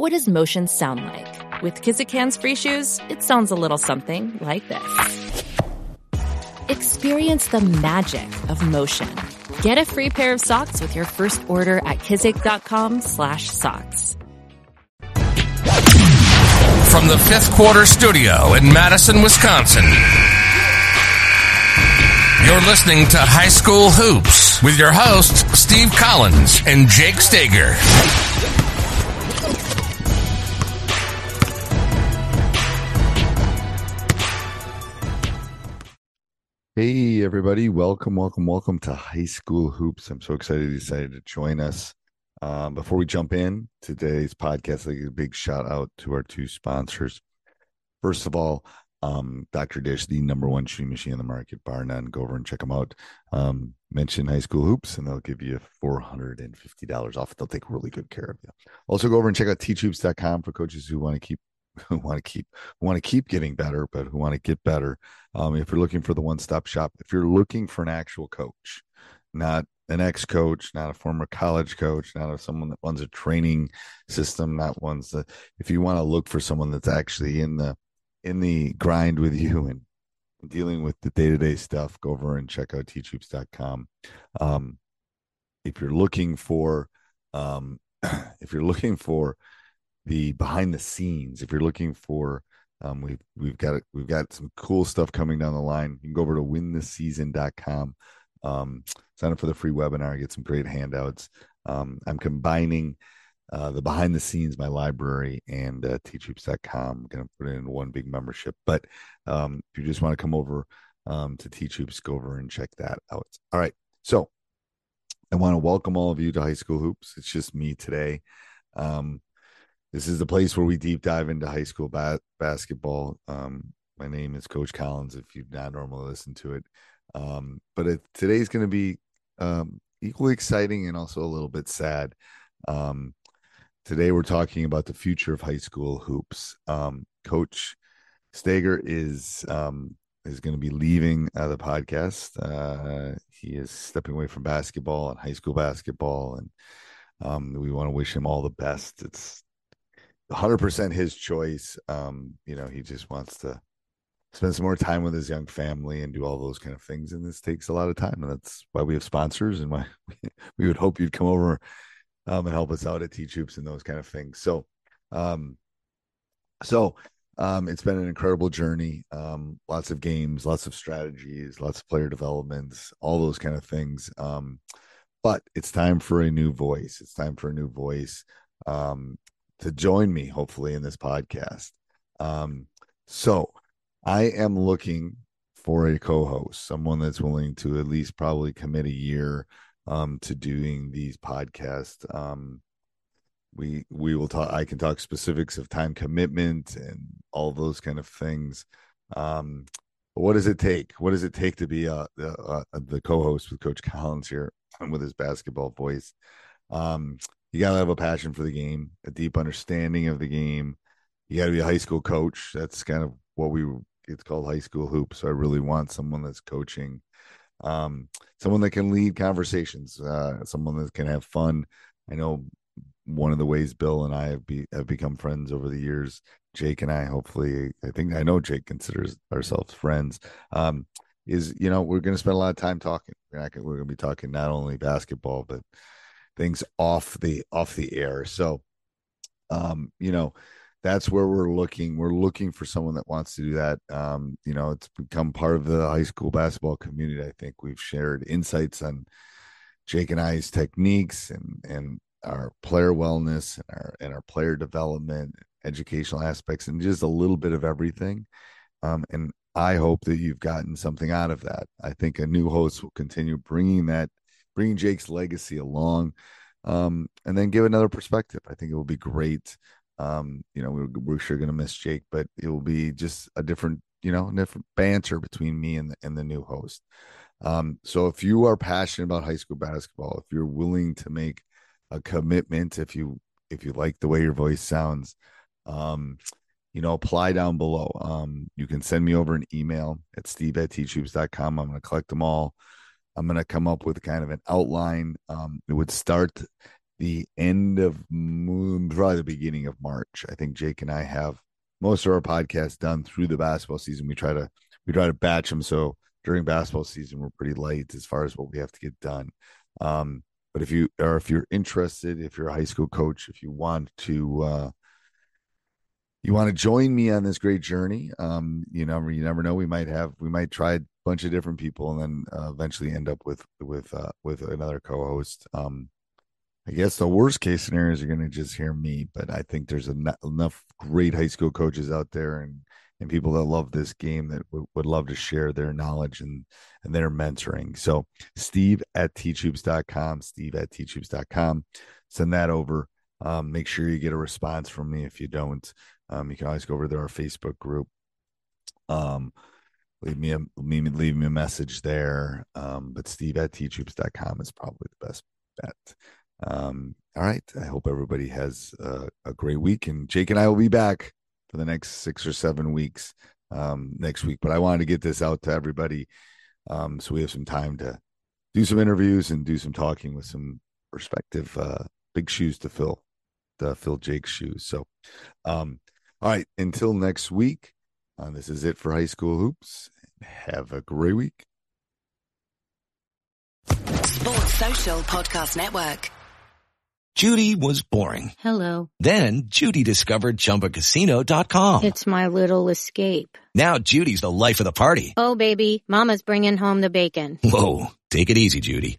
What does motion sound like? With Kizik hands free shoes, it sounds a little something like this. Experience the magic of motion. Get a free pair of socks with your first order at kizik.com slash socks. From the fifth quarter studio in Madison, Wisconsin. You're listening to High School Hoops with your hosts, Steve Collins and Jake Stager. Hey, everybody. Welcome, welcome, welcome to High School Hoops. I'm so excited you decided to join us. Um, before we jump in today's podcast, I give a big shout out to our two sponsors. First of all, um, Dr. Dish, the number one shooting machine in the market, bar none. Go over and check them out. Um, mention High School Hoops, and they'll give you $450 off. They'll take really good care of you. Also, go over and check out teachhoops.com for coaches who want to keep who want to keep who want to keep getting better, but who want to get better. Um, if you're looking for the one-stop shop, if you're looking for an actual coach, not an ex-coach, not a former college coach, not a, someone that runs a training system, not ones that if you want to look for someone that's actually in the in the grind with you and dealing with the day-to-day stuff, go over and check out teachhoops.com. Um, if you're looking for um, if you're looking for the behind the scenes. If you're looking for, um, we've we've got we've got some cool stuff coming down the line. You can go over to wintheseason.com, um, sign up for the free webinar, get some great handouts. Um, I'm combining uh, the behind the scenes, my library, and uh, teachhoops.com. I'm going to put it in one big membership. But um, if you just want to come over um, to Teach Hoops, go over and check that out. All right. So I want to welcome all of you to High School Hoops. It's just me today. Um, this is the place where we deep dive into high school ba- basketball. Um, my name is Coach Collins. If you've not normally listened to it, um, but it, today's going to be um, equally exciting and also a little bit sad. Um, today we're talking about the future of high school hoops. Um, Coach Stager is um, is going to be leaving uh, the podcast. Uh, he is stepping away from basketball and high school basketball, and um, we want to wish him all the best. It's 100% his choice. Um, you know, he just wants to spend some more time with his young family and do all those kind of things. And this takes a lot of time. And that's why we have sponsors and why we would hope you'd come over um, and help us out at Teach Hoops and those kind of things. So, um, so um, it's been an incredible journey. Um, lots of games, lots of strategies, lots of player developments, all those kind of things. Um, but it's time for a new voice. It's time for a new voice. Um, to join me, hopefully, in this podcast. Um, so I am looking for a co-host, someone that's willing to at least probably commit a year um, to doing these podcasts. Um, we we will talk. I can talk specifics of time commitment and all those kind of things. Um, what does it take? What does it take to be uh, uh, the co-host with Coach Collins here with his basketball voice? Um, you got to have a passion for the game, a deep understanding of the game. You got to be a high school coach. That's kind of what we it's called high school hoops. So I really want someone that's coaching, um, someone that can lead conversations, uh, someone that can have fun. I know one of the ways Bill and I have, be, have become friends over the years. Jake and I, hopefully, I think I know Jake considers ourselves friends. Um, is you know we're going to spend a lot of time talking. We're, we're going to be talking not only basketball but things off the off the air. So Um, you know, that's where we're looking. We're looking for someone that wants to do that. Um, you know, it's become part of the high school basketball community. I think we've shared insights on Jake and I's techniques and and our player wellness and our and our player development, educational aspects, and just a little bit of everything. Um, and I hope that you've gotten something out of that. I think a new host will continue bringing that, bringing Jake's legacy along, um, and then give another perspective. I think it will be great. Um, you know, we're, we're sure going to miss Jake, but it will be just a different, you know, different banter between me and the, and the new host. Um, so if you are passionate about high school basketball, if you're willing to make a commitment, if you if you like the way your voice sounds, um, you know, apply down below. Um, you can send me over an email at steve at teachhoops.com. I'm going to collect them all. I'm going to come up with kind of an outline. Um, it would start the end of probably the beginning of March. I think Jake and I have most of our podcasts done through the basketball season. We try to we try to batch them so during basketball season we're pretty light as far as what we have to get done. Um, but if you or if you're interested, if you're a high school coach, if you want to uh, you want to join me on this great journey, um, you never you never know. We might have we might try a bunch of different people and then uh, eventually end up with with uh, with another co-host. Um, I guess the worst case scenario is you're going to just hear me, but I think there's en- enough great high school coaches out there and and people that love this game that w- would love to share their knowledge and and their mentoring. So Steve at teachhoops.com, Steve at teachhoops.com. Send that over. Um, make sure you get a response from me. If you don't, um, you can always go over to our Facebook group. Um, leave me a leave me a message there. Um, but Steve at teachhoops.com is probably the best bet. Um, all right. I hope everybody has a, a great week, and Jake and I will be back for the next six or seven weeks um, next week. But I wanted to get this out to everybody um, so we have some time to do some interviews and do some talking with some perspective uh, big shoes to fill, to fill Jake's shoes. So, um, all right, until next week, uh, this is it for High School Hoops. Have a great week. Sports Social Podcast Network. Judy was boring. Hello. Then Judy discovered ChumbaCasino.com. It's my little escape. Now Judy's the life of the party. Oh, baby, mama's bringing home the bacon. Whoa, take it easy, Judy.